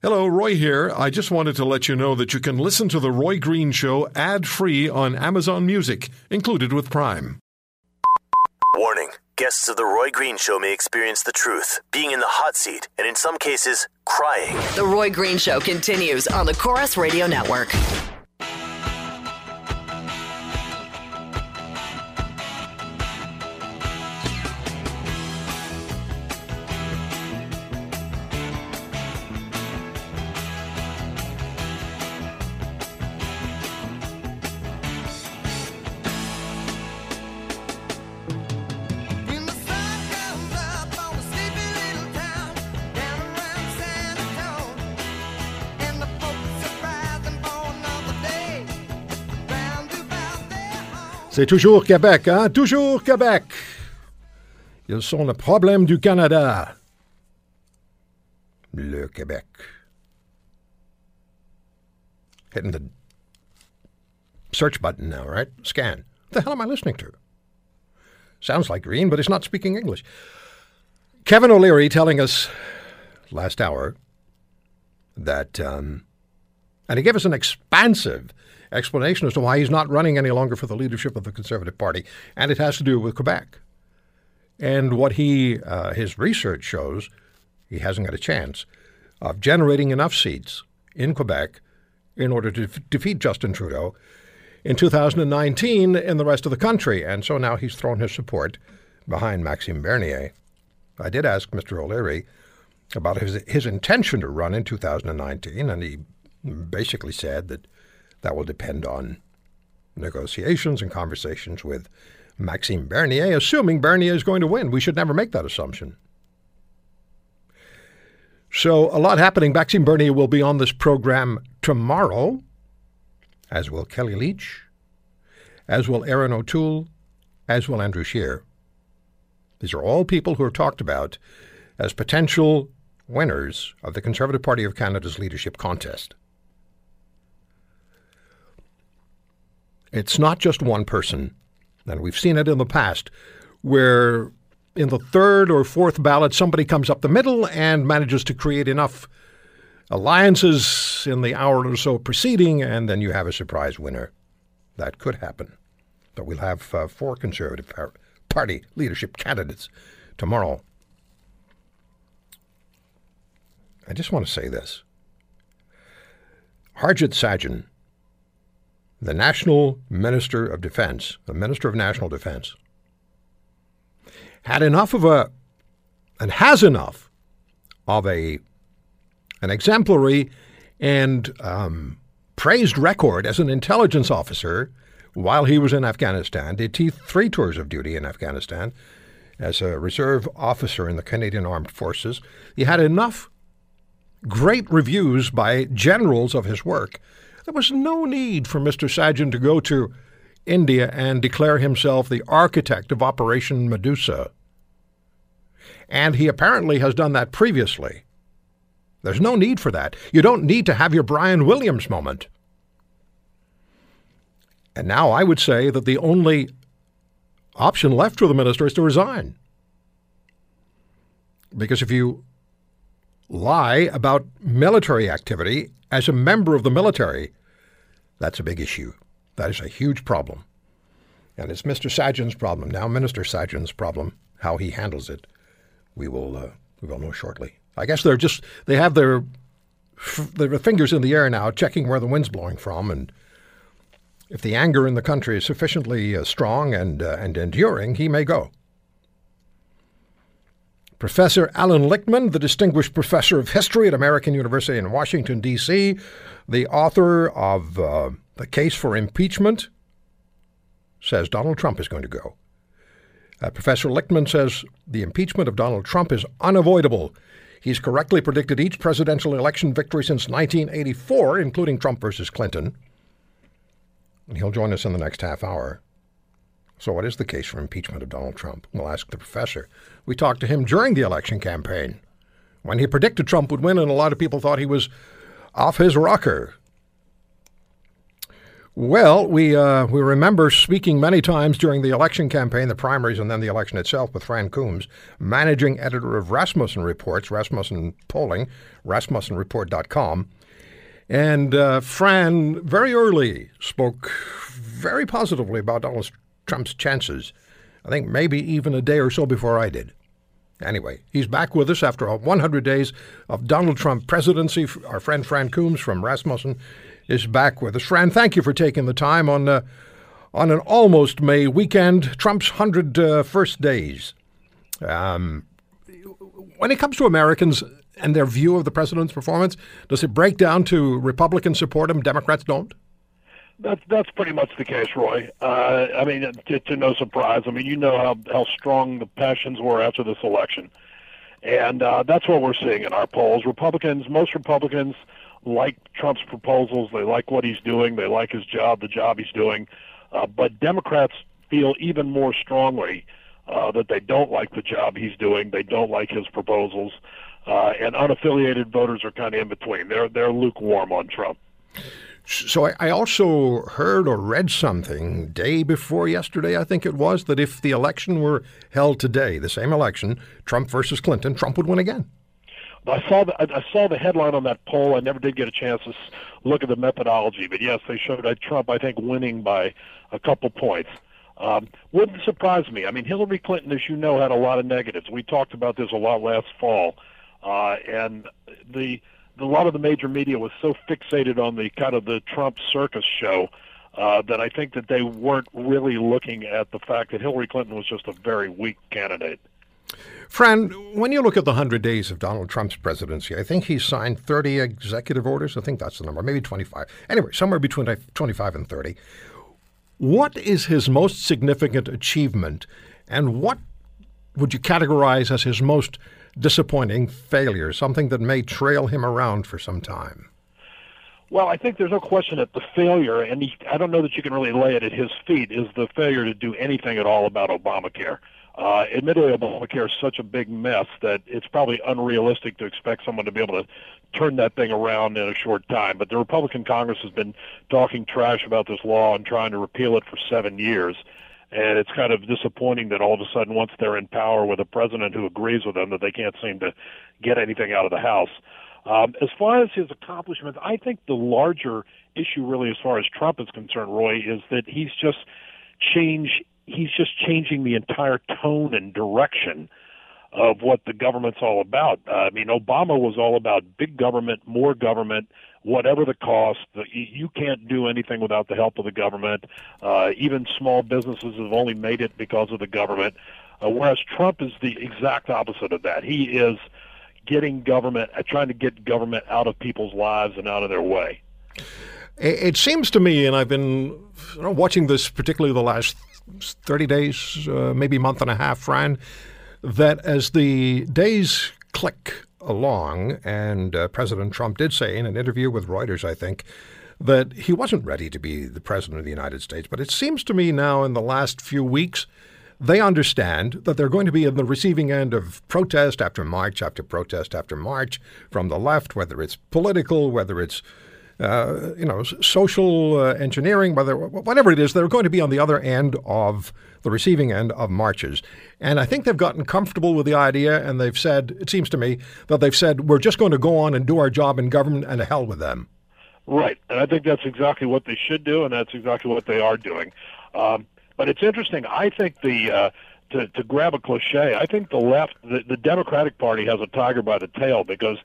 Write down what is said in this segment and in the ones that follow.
Hello, Roy here. I just wanted to let you know that you can listen to The Roy Green Show ad free on Amazon Music, included with Prime. Warning guests of The Roy Green Show may experience the truth, being in the hot seat, and in some cases, crying. The Roy Green Show continues on the Corus Radio Network. C'est toujours Québec, hein? Toujours Québec. Ils sont le problème du Canada. Le Québec. Hitting the search button now, right? Scan. What the hell am I listening to? Sounds like green, but it's not speaking English. Kevin O'Leary telling us last hour that, um, and he gave us an expansive explanation as to why he's not running any longer for the leadership of the Conservative Party, and it has to do with Quebec. And what he, uh, his research shows, he hasn't got a chance of generating enough seats in Quebec in order to defeat Justin Trudeau in 2019 in the rest of the country. And so now he's thrown his support behind Maxime Bernier. I did ask Mr. O'Leary about his, his intention to run in 2019, and he basically said that that will depend on negotiations and conversations with Maxime Bernier, assuming Bernier is going to win. We should never make that assumption. So, a lot happening. Maxime Bernier will be on this program tomorrow, as will Kellie Leitch, as will Erin O'Toole, as will Andrew Scheer. These are all people who are talked about as potential winners of the Conservative Party of Canada's leadership contest. It's not just one person, and we've seen it in the past, where in the third or fourth ballot somebody comes up the middle and manages to create enough alliances in the hour or so preceding, and then you have a surprise winner. That could happen. But we'll have uh, four Conservative par- Party leadership candidates tomorrow. I just want to say this. Harjit Sajjan, the National Minister of Defense, the Minister of National Defense, had enough of a, and has enough of a, an exemplary and um, praised record as an intelligence officer while he was in Afghanistan. Did three tours of duty in Afghanistan as a reserve officer in the Canadian Armed Forces. He had enough great reviews by generals of his work. There was no need for Mr. Sajjan to go to India and declare himself the architect of Operation Medusa. And he apparently has done that previously. There's no need for that. You don't need to have your Brian Williams moment. And now I would say that the only option left for the minister is to resign. Because if you lie about military activity as a member of the military, that's a big issue. That is a huge problem. And it's Mr. Sajjan's problem, now Minister Sajjan's problem, how he handles it. We will, uh, we will know shortly. I guess they're just, they have their, their fingers in the air now, checking where the wind's blowing from. And if the anger in the country is sufficiently uh, strong and, uh, and enduring, he may go. Professor Alan Lichtman, the distinguished professor of history at American University in Washington, D.C., the author of uh, The Case for Impeachment, says Donald Trump is going to go. Uh, Professor Lichtman says the impeachment of Donald Trump is unavoidable. He's correctly predicted each presidential election victory since 1984, including Trump versus Clinton. And he'll join us in the next half hour. So, what is the case for impeachment of Donald Trump? We'll ask the professor. We talked to him during the election campaign when he predicted Trump would win, and a lot of people thought he was off his rocker. Well, we uh, we remember speaking many times during the election campaign, the primaries, and then the election itself with Fran Coombs, managing editor of Rasmussen Reports, Rasmussen Polling, RasmussenReport.com. And uh, Fran very early spoke very positively about Donald Trump's chances. I think maybe even a day or so before I did. Anyway, he's back with us after 100 days of Donald Trump presidency. Our friend Fran Coombs from Rasmussen is back with us. Fran, thank you for taking the time on uh, on an almost May weekend, Trump's 100 uh, first days. Um, when it comes to Americans and their view of the president's performance, does it break down to Republicans support him, Democrats don't? That's that's pretty much the case, Roy. Uh, I mean, to, to no surprise. I mean, you know how how strong the passions were after this election, and uh, that's what we're seeing in our polls. Republicans, most Republicans, like Trump's proposals. They like what he's doing. They like his job, the job he's doing. Uh, but Democrats feel even more strongly uh, that they don't like the job he's doing. They don't like his proposals, uh, and unaffiliated voters are kind of in between. They're they're lukewarm on Trump. So I, also heard or read something day before yesterday, I think it was, that if the election were held today, the same election, Trump versus Clinton, Trump would win again. I saw the I saw the headline on that poll. I never did get a chance to look at the methodology, but yes, they showed uh, Trump. I think winning by a couple points. Um, wouldn't surprise me. I mean, Hillary Clinton, as you know, had a lot of negatives. We talked about this a lot last fall, uh, and the a lot of the major media was so fixated on the kind of the Trump circus show uh, that I think that they weren't really looking at the fact that Hillary Clinton was just a very weak candidate. Fran, when you look at the 100 days of Donald Trump's presidency, I think he's signed 30 executive orders. I think that's the number, maybe 25. Anyway, somewhere between 25 and 30. What is his most significant achievement, and what would you categorize as his most disappointing failure, something that may trail him around for some time? Well, I think there's no question that the failure, and he, I don't know that you can really lay it at his feet, is the failure to do anything at all about Obamacare. Uh, admittedly, Obamacare is such a big mess that it's probably unrealistic to expect someone to be able to turn that thing around in a short time. But the Republican Congress has been talking trash about this law and trying to repeal it for seven years. And it's kind of disappointing that all of a sudden, once they're in power with a president who agrees with them, that they can't seem to get anything out of the House. Um, as far as his accomplishments, I think the larger issue, really, as far as Trump is concerned, Roy, is that he's just change He's just changing the entire tone and direction of what the government's all about. Uh, I mean, Obama was all about big government, more government, whatever the cost. You can't do anything without the help of the government. Uh, even small businesses have only made it because of the government. Uh, whereas Trump is the exact opposite of that. He is getting government, uh, trying to get government out of people's lives and out of their way. It, seems to me, and I've been you know, watching this particularly the last 30 days, uh, maybe month and a half, Fran, that as the days click along, and uh, President Trump did say in an interview with Reuters, I think, that he wasn't ready to be the president of the United States. But it seems to me now, in the last few weeks, they understand that they're going to be in the receiving end of protest after march after protest after march from the left, whether it's political, whether it's uh, you know, social uh, engineering, whether whatever it is, they're going to be on the other end of the receiving end of marches. And I think they've gotten comfortable with the idea, and they've said, it seems to me, that they've said we're just going to go on and do our job in government, and to hell with them. Right, and I think that's exactly what they should do, and that's exactly what they are doing. Um, but it's interesting. I think the uh, to to grab a cliche, I think the left, the, the Democratic Party, has a tiger by the tail because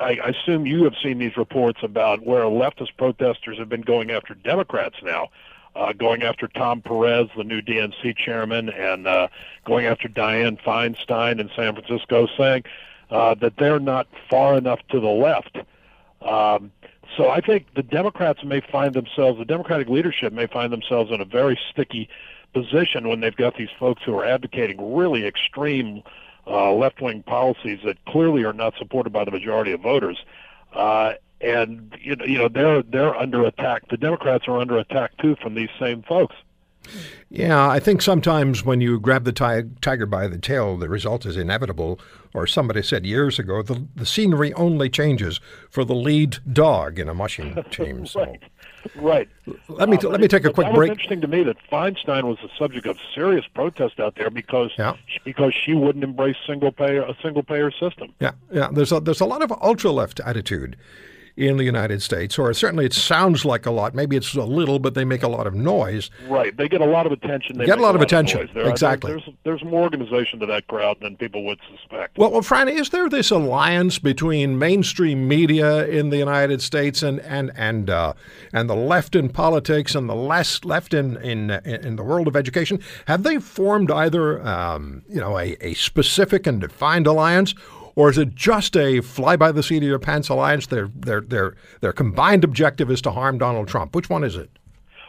I, assume you have seen these reports about where leftist protesters have been going after Democrats now. Uh, going after Tom Perez, the new DNC chairman, and uh, going after Dianne Feinstein in San Francisco, saying uh, that they're not far enough to the left. Um, so I think the Democrats may find themselves, the Democratic leadership may find themselves in a very sticky position when they've got these folks who are advocating really extreme uh, left-wing policies that clearly are not supported by the majority of voters. Uh, and you know, you know, they're they're under attack. The Democrats are under attack too from these same folks. Yeah, I think sometimes when you grab the ti- tiger by the tail, the result is inevitable. Or somebody said years ago, the, the scenery only changes for the lead dog in a mushing team. So. Right. Let me t- let me um, take a quick break. Interesting to me that Feinstein was the subject of serious protest out there because Yeah. because she wouldn't embrace single payer a single payer system. Yeah, yeah. There's a there's a lot of ultra left attitude in the United States, or certainly it sounds like a lot. Maybe it's a little, but they make a lot of noise. Right. They get a lot of attention. They Get a make lot of attention. noise. There Exactly. there's there's more organization to that crowd than people would suspect. Well, well, Fran, is there this alliance between mainstream media in the United States and and and uh, and the left in politics and the less left in in in the world of education? Have they formed either um, you know a, a specific and defined alliance? Or is it just a fly by the seat of your pants alliance? Their their their their combined objective is to harm Donald Trump. Which one is it?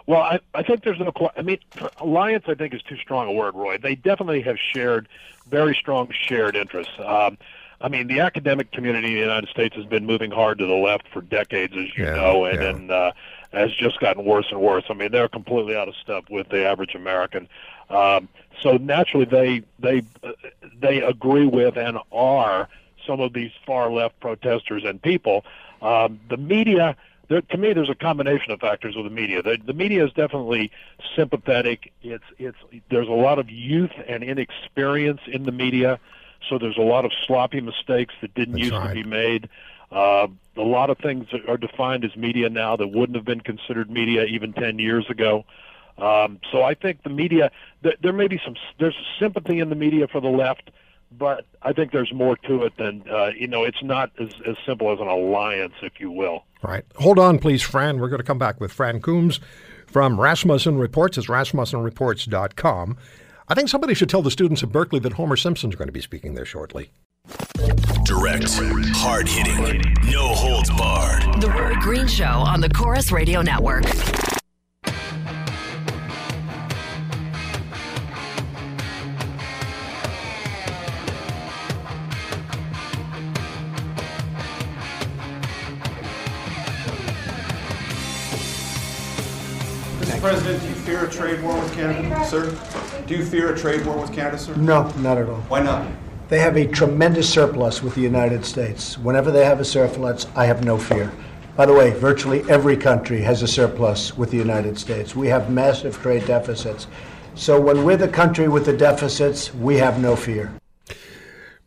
Well, I, I think there's no. I mean, alliance. I think is too strong a word, Roy. They definitely have shared very strong shared interests. Um, I mean, the academic community in the United States has been moving hard to the left for decades, as you Yeah, know, and, yeah. and uh, has just gotten worse and worse. I mean, they're completely out of step with the average American. Um, so naturally, they they uh, they agree with and are some of these far left protesters and people. Um, the media, there, to me, there's a combination of factors with the media. The, the media is definitely sympathetic. It's it's there's a lot of youth and inexperience in the media, so there's a lot of sloppy mistakes that didn't That's used right. to be made. Uh, a lot of things are defined as media now that wouldn't have been considered media even 10 years ago. Um, so I think the media, th- there may be some, there's sympathy in the media for the left, but I think there's more to it than, uh, you know, it's not as, as simple as an alliance, if you will. All right. Hold on, please, Fran. We're going to come back with Fran Coombs from Rasmussen Reports. It's rasmussenreports.com. I think somebody should tell the students at Berkeley that Homer Simpson's going to be speaking there shortly. Direct, hard hitting, no holds barred. The Roy Green Show on the Corus Radio Network. Mr. President, do you fear a trade war with Canada, sir? Do you fear a trade war with Canada, sir? No, not at all. Why not? They have a tremendous surplus with the United States. Whenever they have a surplus, I have no fear. By the way, virtually every country has a surplus with the United States. We have massive trade deficits. So when we're the country with the deficits, we have no fear.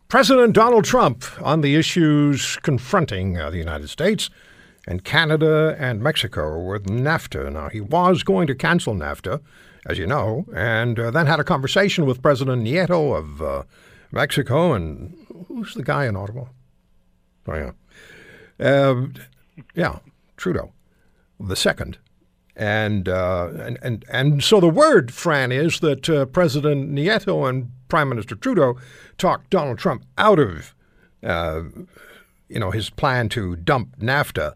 President Donald Trump on the issues confronting uh, the United States and Canada and Mexico with NAFTA. Now, he was going to cancel NAFTA, as you know, and uh, then had a conversation with President Nieto of uh, Mexico and who's the guy in Ottawa? Oh, yeah. Uh, yeah, Trudeau, the second. And, uh, and, and, and so the word, Fran, is that uh, President Nieto and Prime Minister Trudeau talked Donald Trump out of, uh, you know, his plan to dump NAFTA.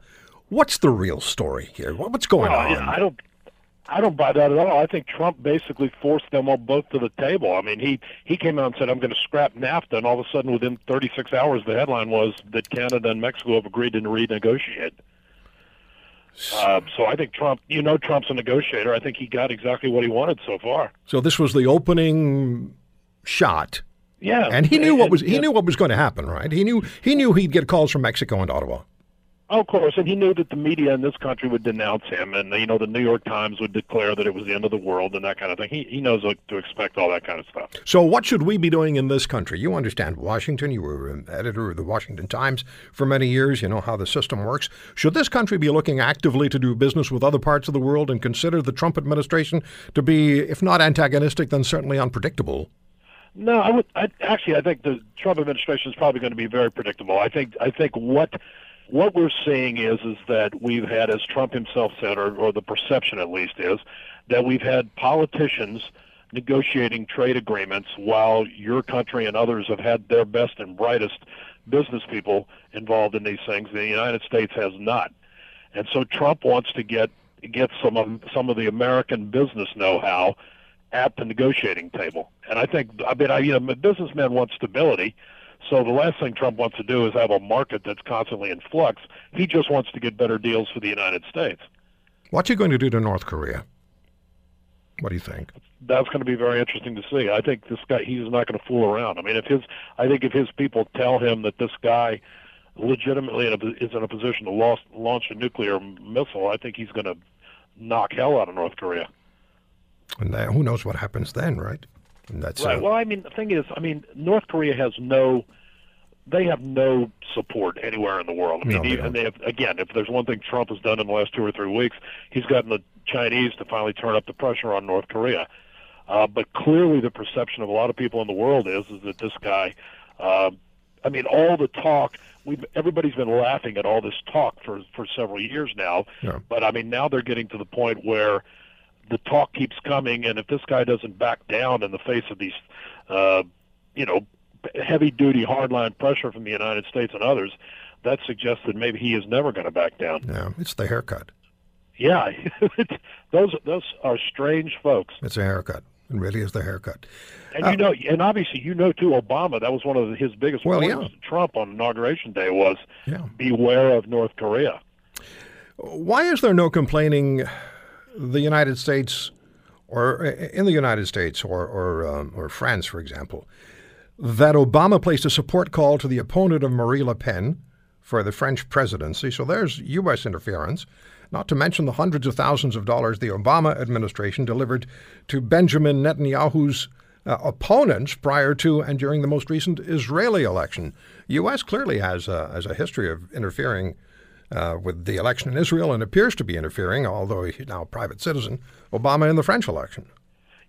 What's the real story here? What's going Well, on? I don't. I don't buy that at all. I think Trump basically forced them all both to the table. I mean, he he came out and said, "I'm going to scrap NAFTA," and all of a sudden, within 36 hours, the headline was that Canada and Mexico have agreed to renegotiate. Uh, so I think Trump, you know, Trump's a negotiator. I think he got exactly what he wanted so far. So this was the opening shot, Yeah, and he knew what was he and- knew what was going to happen, right? He knew he knew he'd get calls from Mexico and Ottawa. Oh, of course, and he knew that the media in this country would denounce him, and you know the New York Times would declare that it was the end of the world and that kind of thing. He he knows what to expect all that kind of stuff. So, what should we be doing in this country? You understand Washington. You were an editor of the Washington Times for many years. You know how the system works. Should this country be looking actively to do business with other parts of the world and consider the Trump administration to be, if not antagonistic, then certainly unpredictable? No, I would. I, actually, I think the Trump administration is probably going to be very predictable. I think. I think what what we're seeing is is that we've had, as Trump himself said, or, or the perception at least is, that we've had politicians negotiating trade agreements while your country and others have had their best and brightest business people involved in these things. The United States has not, and so Trump wants to get get some of some of the American business know-how at the negotiating table. And I think, I mean, I, you know, businessmen want stability. So the last thing Trump wants to do is have a market that's constantly in flux. He just wants to get better deals for the United States. What's he going to do to North Korea? What do you think? That's going to be very interesting to see. I think this guy, he's not going to fool around. I mean, if his, I think if his people tell him that this guy legitimately is in a position to launch, a nuclear missile, I think he's going to, knock hell out of North Korea. And then who knows what happens then, right? And that's Right. uh, Well, I mean, the thing is, I mean, North Korea has no, they have no support anywhere in the world. I mean, No, they he- they have, again, if there's one thing Trump has done in the last two or three weeks, he's gotten the Chinese to finally turn up the pressure on North Korea. Uh, but clearly, the perception of a lot of people in the world is is that this guy, uh, I mean, all the talk. We've everybody's been laughing at all this talk for for several years now. Yeah. But I mean, now they're getting to the point where the talk keeps coming, and if this guy doesn't back down in the face of these, uh, you know, heavy duty hardline pressure from the United States and others, that suggests that maybe he is never going to back down. yeah, it's the haircut. Yeah, those those are strange folks, It's a haircut. It really is the haircut. and you know, and obviously you know too. Obama, that was one of his biggest Well, points yeah. Trump on inauguration day was Yeah. beware of North Korea. Why is there no complaining the United States or in the United States or or, um, or France, for example, that Obama placed a support call to the opponent of Marie Le Pen for the French presidency? So there's U.S. interference. Not to mention the hundreds of thousands of dollars the Obama administration delivered to Benjamin Netanyahu's uh, opponents prior to and during the most recent Israeli election. U.S. clearly has a, has a history of interfering uh, with the election in Israel and appears to be interfering, although he's now a private citizen, Obama in the French election.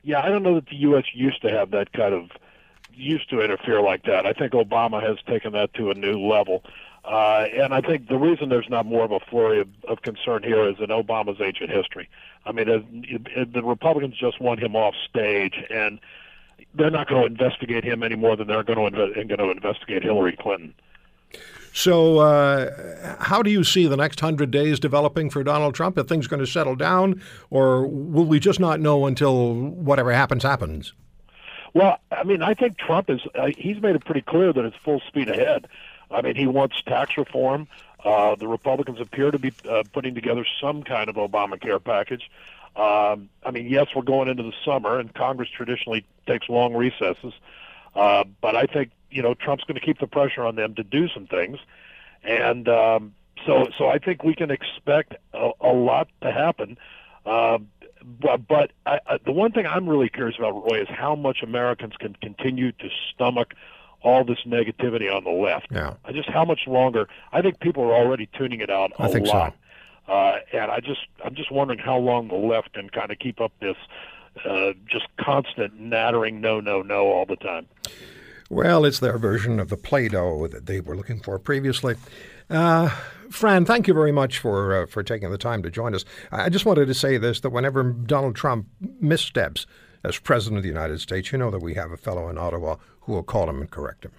Yeah, I don't know that the U.S. used to have that kind of used to interfere like that. I think Obama has taken that to a new level. Uh, and I think the reason there's not more of a flurry of, of concern here is in Obama's ancient history. I mean, it, it, the Republicans just want him off stage, and they're not going to investigate him any more than they're going to, inve- going to investigate Hillary Clinton. So, uh, how do you see the next hundred days developing for Donald Trump? Are things going to settle down, or will we just not know until whatever happens happens? Well, I mean, I think Trump is, uh, he's made it pretty clear that it's full speed ahead. I mean, he wants tax reform. Uh, the Republicans appear to be uh, putting together some kind of Obamacare package. Um, I mean, yes, we're going into the summer, and Congress traditionally takes long recesses. Uh, but I think you know Trump's going to keep the pressure on them to do some things, and um, so so I think we can expect a, a lot to happen. Uh, but but I, I, the one thing I'm really curious about, Roy, is how much Americans can continue to stomach all this negativity on the left. Yeah. Just how much longer? I think people are already tuning it out a I think so. Uh, and I just, I'm just wondering how long the left can kind of keep up this uh, just constant nattering, no, no, no, all the time. Well, it's their version of the Play-Doh that they were looking for previously. Uh, Fran, thank you very much for uh, for taking the time to join us. I just wanted to say this: that whenever Donald Trump missteps as president of the United States, you know that we have a fellow in Ottawa who will call him and correct him.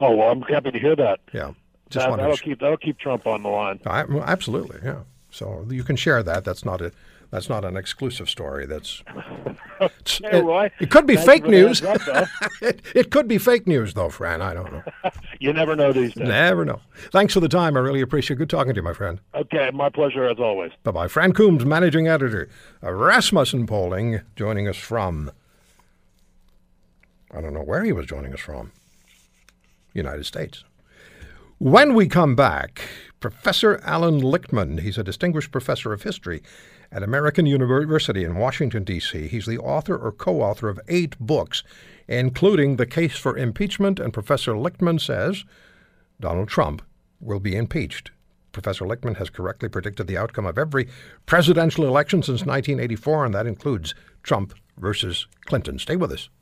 Oh well, I'm happy to hear that. Yeah. Just that, that'll, to. keep that'll keep Trump on the line. I, absolutely, yeah. So you can share that. That's not a that's not an exclusive story. That's it, Roy, it could be fake news. up, it, it could be fake news, though, Fran. I don't know. You never know these days. Never know. Thanks for the time. I really appreciate. it. Good talking to you, my friend. Okay, my pleasure as always. Bye bye. Fran Coombs, managing editor of Rasmussen Polling, joining us from. I don't know where he was joining us from. United States. When we come back, Professor Alan Lichtman, he's a distinguished professor of history at American University in Washington, D.C. He's the author or co author of eight books, including The Case for Impeachment, and Professor Lichtman says Donald Trump will be impeached. Professor Lichtman has correctly predicted the outcome of every presidential election since 1984, and that includes Trump versus Clinton. Stay with us.